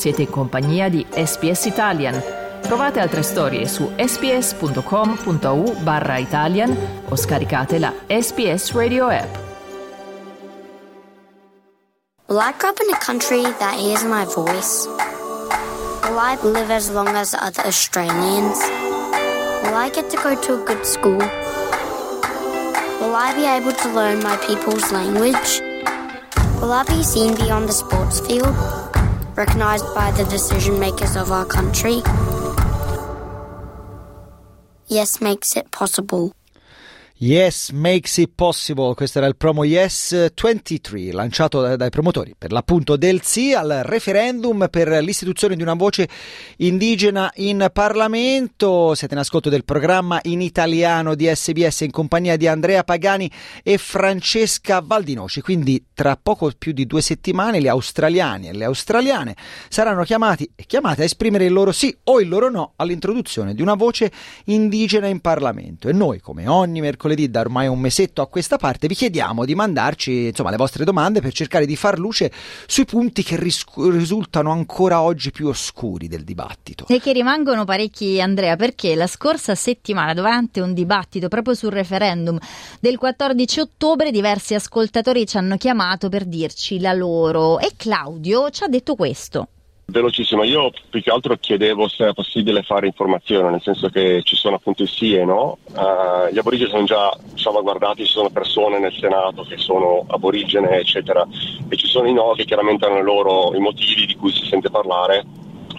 Siete in compagnia di SPS Italian. Trovate altre storie su sps.com.au barra Italian o scaricate la SPS Radio app. Will I grow up in a country that hears my voice? Will I live as long as other Australians? Will I get to go to a good school? Will I be able to learn my people's language? Will I be seen beyond the sports field, recognized by the decision makers of our country? Yes makes it possible. Yes Makes It Possible, questo era il promo Yes 23 lanciato dai, promotori per l'appunto del sì al referendum per l'istituzione di una voce indigena in Parlamento. Siete in ascolto del programma in italiano di SBS in compagnia di Andrea Pagani e Francesca Valdinoci. Quindi tra poco più di due settimane gli australiani e le australiane saranno chiamati e chiamate a esprimere il loro sì o il loro no all'introduzione di una voce indigena in Parlamento. E noi, come ogni mercoledì, mercoledì da ormai un mesetto a questa parte vi chiediamo di mandarci insomma, le vostre domande per cercare di far luce sui punti che ris- risultano ancora oggi più oscuri del dibattito. E che rimangono parecchi Andrea perché la scorsa settimana durante un dibattito proprio sul referendum del 14 ottobre diversi ascoltatori ci hanno chiamato per dirci la loro e Claudio ci ha detto questo. Velocissimo, io più che altro chiedevo se era possibile fare informazione, nel senso che ci sono appunto i sì e no. Uh, gli aborigeni sono già salvaguardati, ci sono persone nel Senato che sono aborigene, eccetera, e ci sono i no che chiaramente hanno loro i motivi di cui si sente parlare,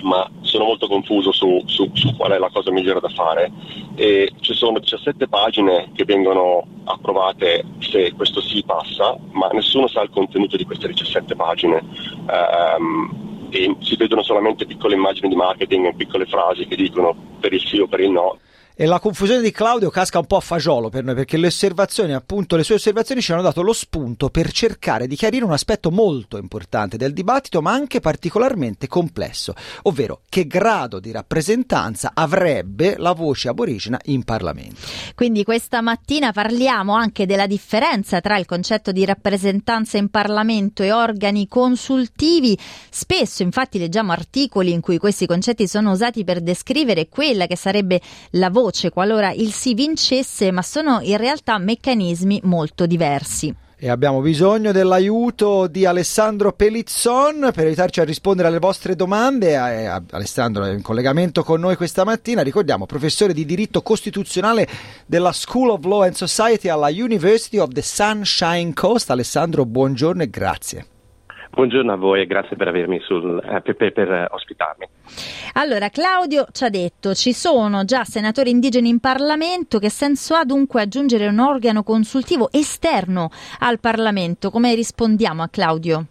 ma sono molto confuso su, su, su qual è la cosa migliore da fare. E ci sono 17 pagine che vengono approvate se questo sì passa, ma nessuno sa il contenuto di queste 17 pagine. Um, e si vedono solamente piccole immagini di marketing, piccole frasi che dicono per il sì o per il no. E la confusione di Claudio casca un po' a fagiolo per noi perché le osservazioni, appunto, le sue osservazioni ci hanno dato lo spunto per cercare di chiarire un aspetto molto importante del dibattito, ma anche particolarmente complesso, ovvero che grado di rappresentanza avrebbe la voce aborigena in Parlamento. Quindi questa mattina parliamo anche della differenza tra il concetto di rappresentanza in Parlamento e organi consultivi. Spesso, infatti, leggiamo articoli in cui questi concetti sono usati per descrivere quella che sarebbe la voce voce qualora il sì vincesse, ma sono in realtà meccanismi molto diversi. E abbiamo bisogno dell'aiuto di Alessandro Pelizzon per aiutarci a rispondere alle vostre domande. Eh, Alessandro è in collegamento con noi questa mattina, ricordiamo, professore di diritto costituzionale della School of Law and Society alla University of the Sunshine Coast. Alessandro, buongiorno e grazie. Buongiorno a voi e grazie per avermi sul, eh, per, per, per, eh, ospitarmi. Allora, Claudio ci ha detto ci sono già senatori indigeni in Parlamento, che senso ha dunque aggiungere un organo consultivo esterno al Parlamento? Come rispondiamo a Claudio?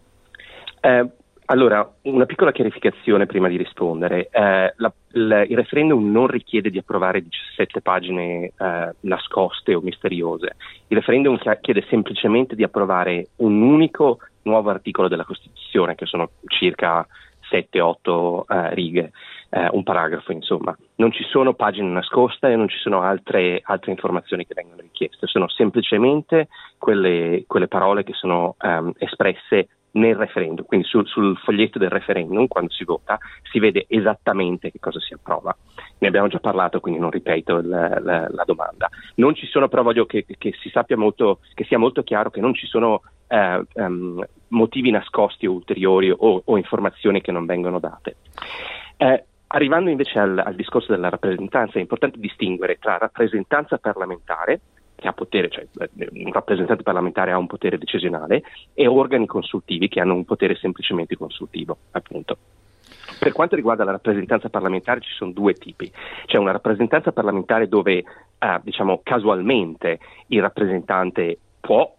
Eh, allora, una piccola chiarificazione prima di rispondere. Eh, la, il, il, referendum non richiede di approvare 17 pagine eh, nascoste o misteriose. Il referendum chiede semplicemente di approvare un unico nuovo articolo della Costituzione, che sono circa 7-8 eh, righe, eh, un paragrafo insomma. Non ci sono pagine nascoste e non ci sono altre, altre informazioni che vengono richieste, sono semplicemente quelle, quelle parole che sono ehm, espresse nel referendum, quindi sul, sul, foglietto del referendum, quando si vota, si vede esattamente che cosa si approva. Ne abbiamo già parlato, quindi non ripeto il, la, la, domanda. Non ci sono, però voglio che, che, si sappia molto, che sia molto chiaro che non ci sono eh, um, motivi nascosti o ulteriori o, o, informazioni che non vengono date. Eh, arrivando invece al, al discorso della rappresentanza, è importante distinguere tra rappresentanza parlamentare, che ha potere, cioè eh, un rappresentante parlamentare ha un potere decisionale, e organi consultivi che hanno un potere semplicemente consultivo, appunto. Per quanto riguarda la rappresentanza parlamentare ci sono due tipi. C'è una rappresentanza parlamentare dove, eh, diciamo, casualmente il rappresentante può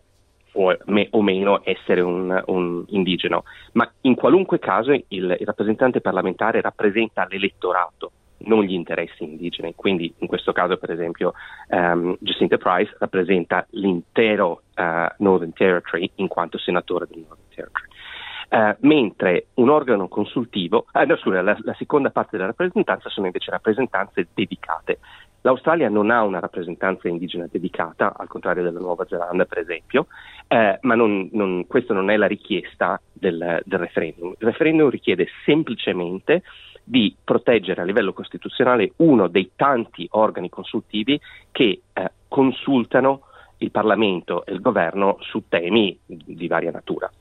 o, me, o meno essere un, un, indigeno, ma in qualunque caso il, il rappresentante parlamentare rappresenta l'elettorato non gli interessi indigeni. Quindi in questo caso, per esempio, um, Jacinta Price rappresenta l'intero uh, Northern Territory in quanto senatore del Northern Territory. Uh, mentre un organo consultivo, uh, no, scusa, la, la, seconda parte della rappresentanza sono invece rappresentanze dedicate. L'Australia non ha una rappresentanza indigena dedicata, al contrario della Nuova Zelanda per esempio, eh, ma non, non, questa non è la richiesta del, del referendum. Il referendum richiede semplicemente di proteggere a livello costituzionale uno dei tanti organi consultivi che eh, consultano il Parlamento e il governo su temi di varia natura.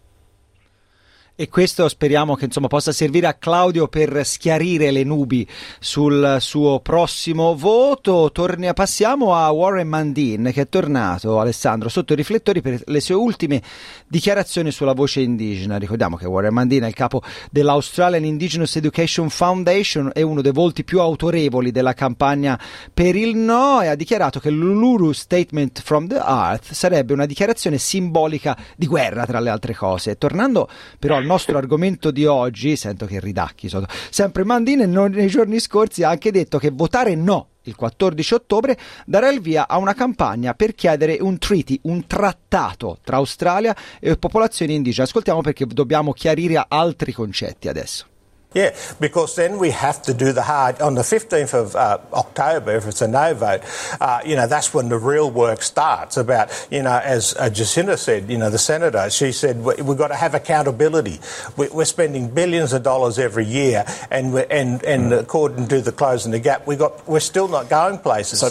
E questo speriamo che insomma, possa servire a Claudio per schiarire le nubi sul suo prossimo voto. Torni, passiamo a Warren Mandin che è tornato, Alessandro, sotto i riflettori per le sue ultime dichiarazioni sulla voce indigena. Ricordiamo che Warren Mandin è il capo dell'Australian Indigenous Education Foundation, è uno dei volti più autorevoli della campagna per il no e ha dichiarato che l'Uluru Statement from the Earth sarebbe una dichiarazione simbolica di guerra, tra le altre cose. Tornando però al nostro argomento di oggi, sento che ridacchi sotto, sempre Mandine nei giorni scorsi ha anche detto che votare no il 14 ottobre darà il via a una campagna per chiedere un treaty, un trattato tra Australia e popolazioni indigene. Ascoltiamo perché dobbiamo chiarire altri concetti adesso. Yeah, because then we have to do the hard on the 15th of uh, October. If it's a no vote, uh, you know that's when the real work starts. About you know, as uh, Jacinta said, you know, the senator, she said we, have got to have accountability. We, are spending billions of dollars every year, and and and according to the closing the gap, we got we're still not going places. So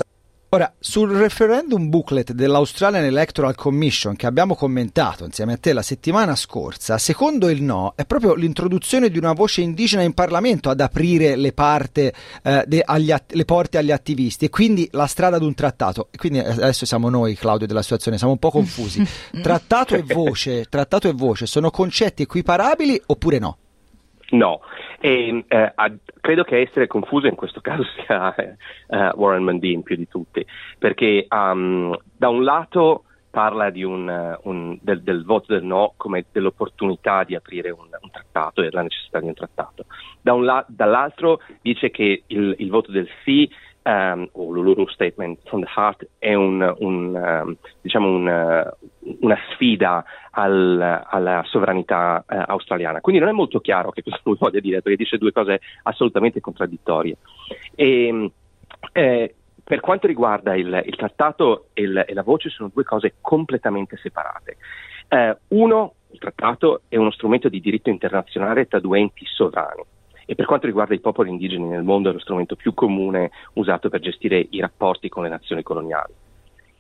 Ora, sul referendum booklet dell'Australian Electoral Commission che abbiamo commentato insieme a te la settimana scorsa, secondo il no è proprio l'introduzione di una voce indigena in Parlamento ad aprire le, parte, eh, de, att- le porte agli attivisti e quindi la strada ad un trattato. E quindi eh, adesso siamo noi, Claudio, della situazione, siamo un po' confusi. trattato e voce, trattato e voce sono concetti equiparabili oppure no? No, e, eh, credo che essere confuso in questo caso sia eh, Warren Mundine più di tutti, perché um, da un lato parla un, un, del, del, voto del no come dell'opportunità di aprire un, un trattato e della necessità di un trattato. Da la, dall'altro dice che il, il voto del sì um, o l'Uluru Statement from the Heart è un, um, diciamo uh, una sfida al, alla sovranità uh, australiana. Quindi non è molto chiaro che cosa lui voglia dire, perché dice due cose assolutamente contraddittorie. E, eh, per quanto riguarda il, il trattato e, il, e, la voce sono due cose completamente separate. Eh, uno, il trattato è uno strumento di diritto internazionale tra due enti sovrani e per quanto riguarda i popoli indigeni nel mondo è lo strumento più comune usato per gestire i rapporti con le nazioni coloniali.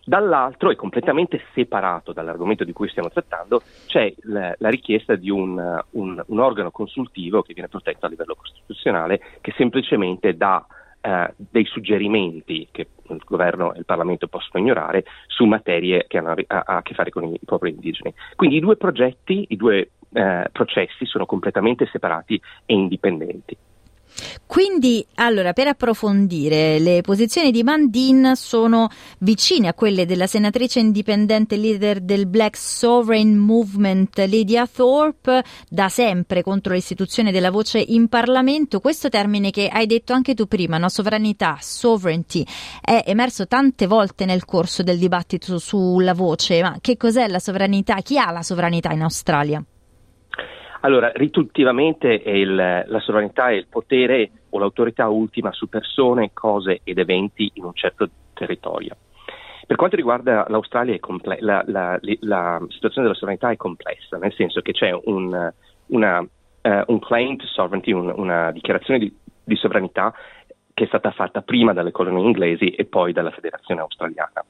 Dall'altro, e completamente separato dall'argomento di cui stiamo trattando, c'è la, la richiesta di un, un, un, organo consultivo che viene protetto a livello costituzionale che semplicemente dà eh, dei suggerimenti che il governo e il Parlamento possono ignorare su materie che hanno a, a che fare con i, i popoli indigeni. Quindi i due progetti, i due eh, processi sono completamente separati e indipendenti. Quindi, allora, per approfondire, le posizioni di Mandin sono vicine a quelle della senatrice indipendente leader del Black Sovereign Movement Lydia Thorpe, da sempre contro l'istituzione della voce in Parlamento. Questo termine che hai detto anche tu prima, no? sovranità, sovereignty, è emerso tante volte nel corso del dibattito sulla voce. Ma che cos'è la sovranità? Chi ha la sovranità in Australia? Allora, rituttivamente il, la sovranità è il potere o l'autorità ultima su persone, cose ed eventi in un certo territorio. Per quanto riguarda l'Australia, comple- la, la, la, situazione della sovranità è complessa, nel senso che c'è un, una, uh, un claim to sovereignty, un, una dichiarazione di, di sovranità che è stata fatta prima dalle colonie inglesi e poi dalla Federazione australiana.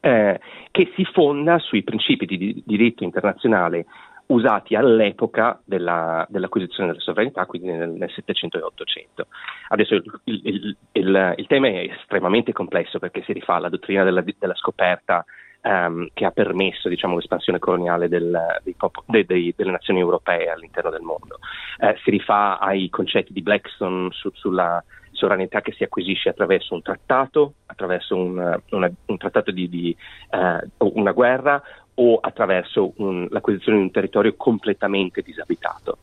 Eh, che si fonda sui principi di, di diritto internazionale usati all'epoca della, dell'acquisizione della sovranità, quindi nel, nel 700 e 800. Adesso il, il, il, il, tema è estremamente complesso perché si rifà alla dottrina della, della scoperta um, che ha permesso diciamo, l'espansione coloniale del, pop- de, de, delle nazioni europee all'interno del mondo. Uh, si rifà ai concetti di Blackstone su, sulla sovranità che si acquisisce attraverso un trattato, attraverso un, una, un trattato di, di uh, una guerra o attraverso un, l'acquisizione di un territorio completamente disabitato.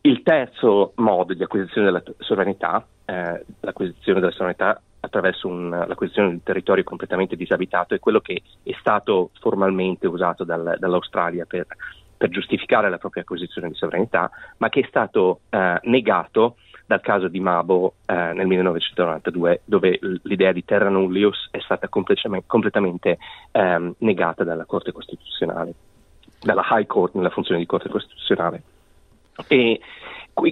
Il terzo modo di acquisizione della sovranità, eh, l'acquisizione della sovranità attraverso un, l'acquisizione di un territorio completamente disabitato, è quello che è stato formalmente usato dal, dall'Australia per, per, giustificare la propria acquisizione di sovranità, ma che è stato eh, negato dal caso di Mabo eh, nel 1992, dove l'idea di terra nullius è stata completamente ehm, negata dalla Corte Costituzionale, dalla High Court nella funzione di Corte Costituzionale. E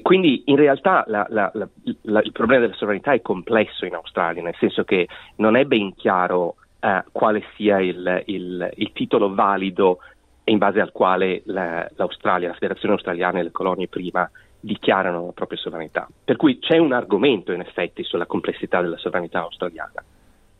quindi in realtà la, la, la, il problema della sovranità è complesso in Australia, nel senso che non è ben chiaro eh, quale sia il, il, il, titolo valido in base al quale l'Australia, la Federazione Australiana e le colonie prima dichiarano la propria sovranità. Per cui c'è un argomento in effetti sulla complessità della sovranità australiana.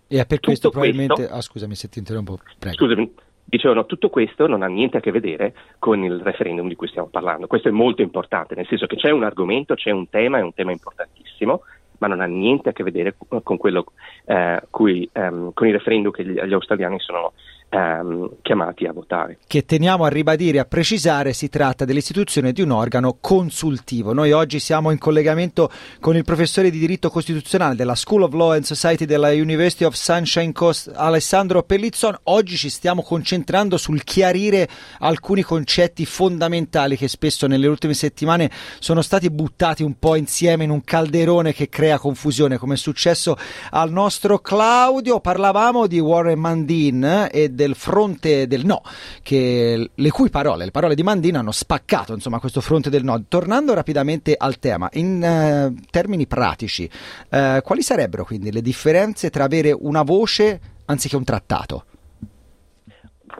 E per questo tutto probabilmente... Questo, ah, scusami se ti interrompo. Prego. Scusami, dicevano tutto questo non ha niente a che vedere con il referendum di cui stiamo parlando. Questo è molto importante, nel senso che c'è un argomento, c'è un tema, è un tema importantissimo, ma non ha niente a che vedere con, quello, eh, cui, ehm, con il referendum che gli, gli australiani sono ehm, chiamati a votare. Che teniamo a ribadire a precisare, si tratta dell'istituzione di un organo consultivo. Noi oggi siamo in collegamento con il professore di diritto costituzionale della School of Law and Society della University of Sunshine Coast, Alessandro Pellizzon. Oggi ci stiamo concentrando sul chiarire alcuni concetti fondamentali che spesso nelle ultime settimane sono stati buttati un po' insieme in un calderone che crea confusione, come è successo al nostro Claudio. Parlavamo di Warren Mandin e del fronte del no, che, le cui parole, le parole di Mandino hanno spaccato insomma, questo fronte del no. Tornando rapidamente al tema, in eh, termini pratici, eh, quali sarebbero quindi le differenze tra avere una voce anziché un trattato?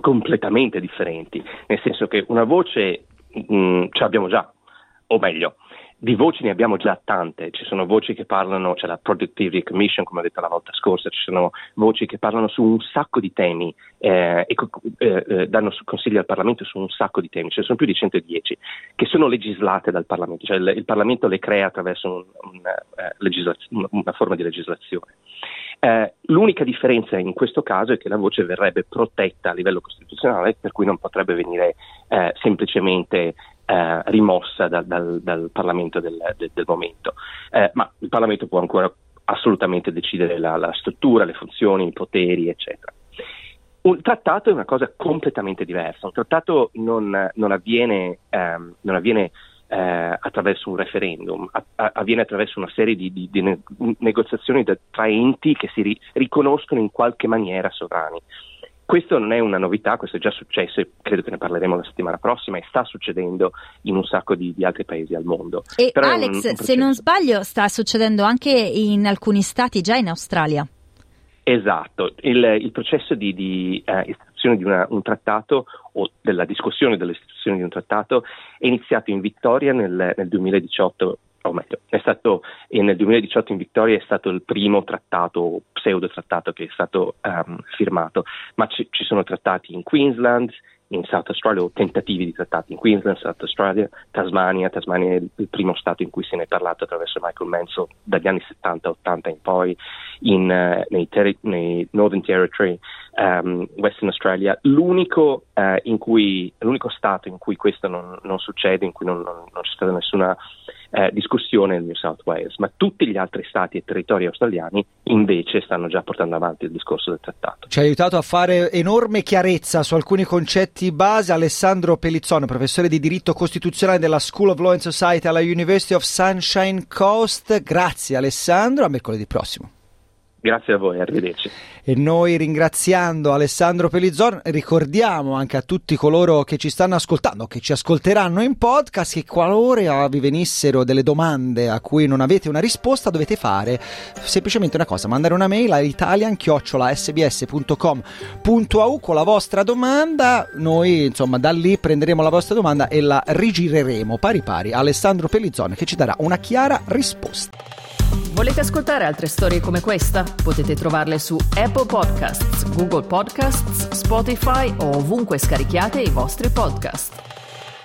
Completamente differenti, nel senso che una voce mh, mm, ce l'abbiamo già, o meglio, di voci ne abbiamo già tante, ci sono voci che parlano, c'è la Productivity Commission come ho detto la volta scorsa, ci sono voci che parlano su un sacco di temi eh, e eh, eh danno consigli al Parlamento su un sacco di temi, ce ne sono più di 110 che sono legislate dal Parlamento, cioè il, il Parlamento le crea attraverso un, un, uh, legislaz- una forma di legislazione. Eh, l'unica differenza in questo caso è che la voce verrebbe protetta a livello costituzionale, per cui non potrebbe venire eh, semplicemente eh, rimossa da, dal, dal, Parlamento del, del, del momento. Eh, ma il Parlamento può ancora assolutamente decidere la, la struttura, le funzioni, i poteri, eccetera. Un trattato è una cosa completamente diversa. Un trattato non, non avviene, ehm, non avviene eh, attraverso un referendum, a, a, avviene attraverso una serie di, di, di ne, negoziazioni tra enti che si ri, riconoscono in qualche maniera sovrani. Questo non è una novità, questo è già successo e credo che ne parleremo la settimana prossima e sta succedendo in un sacco di, di altri paesi al mondo. E Però Alex, un, un se non sbaglio, sta succedendo anche in alcuni stati, già in Australia. Esatto, il, il processo di, di uh, istituzione di una, un trattato o della discussione dell'istituzione di un trattato è iniziato in Vittoria nel, nel 2018 o meglio, stato, nel 2018 in Vittoria è stato il primo trattato, pseudo trattato che è stato um, firmato, ma ci, ci, sono trattati in Queensland, in South Australia, o tentativi di trattati in Queensland, South Australia, Tasmania, Tasmania è il primo stato in cui se ne è parlato attraverso Michael Mansell dagli anni 70-80 in poi, in, uh, nei, ter- nei, Northern Territory, um, Western Australia, l'unico, uh, cui, l'unico, stato in cui questo non, non succede, in cui non, non, non c'è stata nessuna eh, discussione nel New South Wales, ma tutti gli altri stati e territori australiani invece stanno già portando avanti il discorso del trattato. Ci ha aiutato a fare enorme chiarezza su alcuni concetti base Alessandro Pellizzone, professore di diritto costituzionale della School of Law and Society alla University of Sunshine Coast. Grazie Alessandro, a mercoledì prossimo. Grazie a voi, arrivederci. E noi ringraziando Alessandro Pelizzon, ricordiamo anche a tutti coloro che ci stanno ascoltando, che ci ascolteranno in podcast, che qualora vi venissero delle domande a cui non avete una risposta, dovete fare semplicemente una cosa, mandare una mail a italian-sbs.com.au con la vostra domanda, noi insomma da lì prenderemo la vostra domanda e la rigireremo pari pari a Alessandro Pelizzon che ci darà una chiara risposta. Volete ascoltare altre storie come questa? Potete trovarle su Apple Podcasts, Google Podcasts, Spotify o ovunque scarichiate i vostri podcast.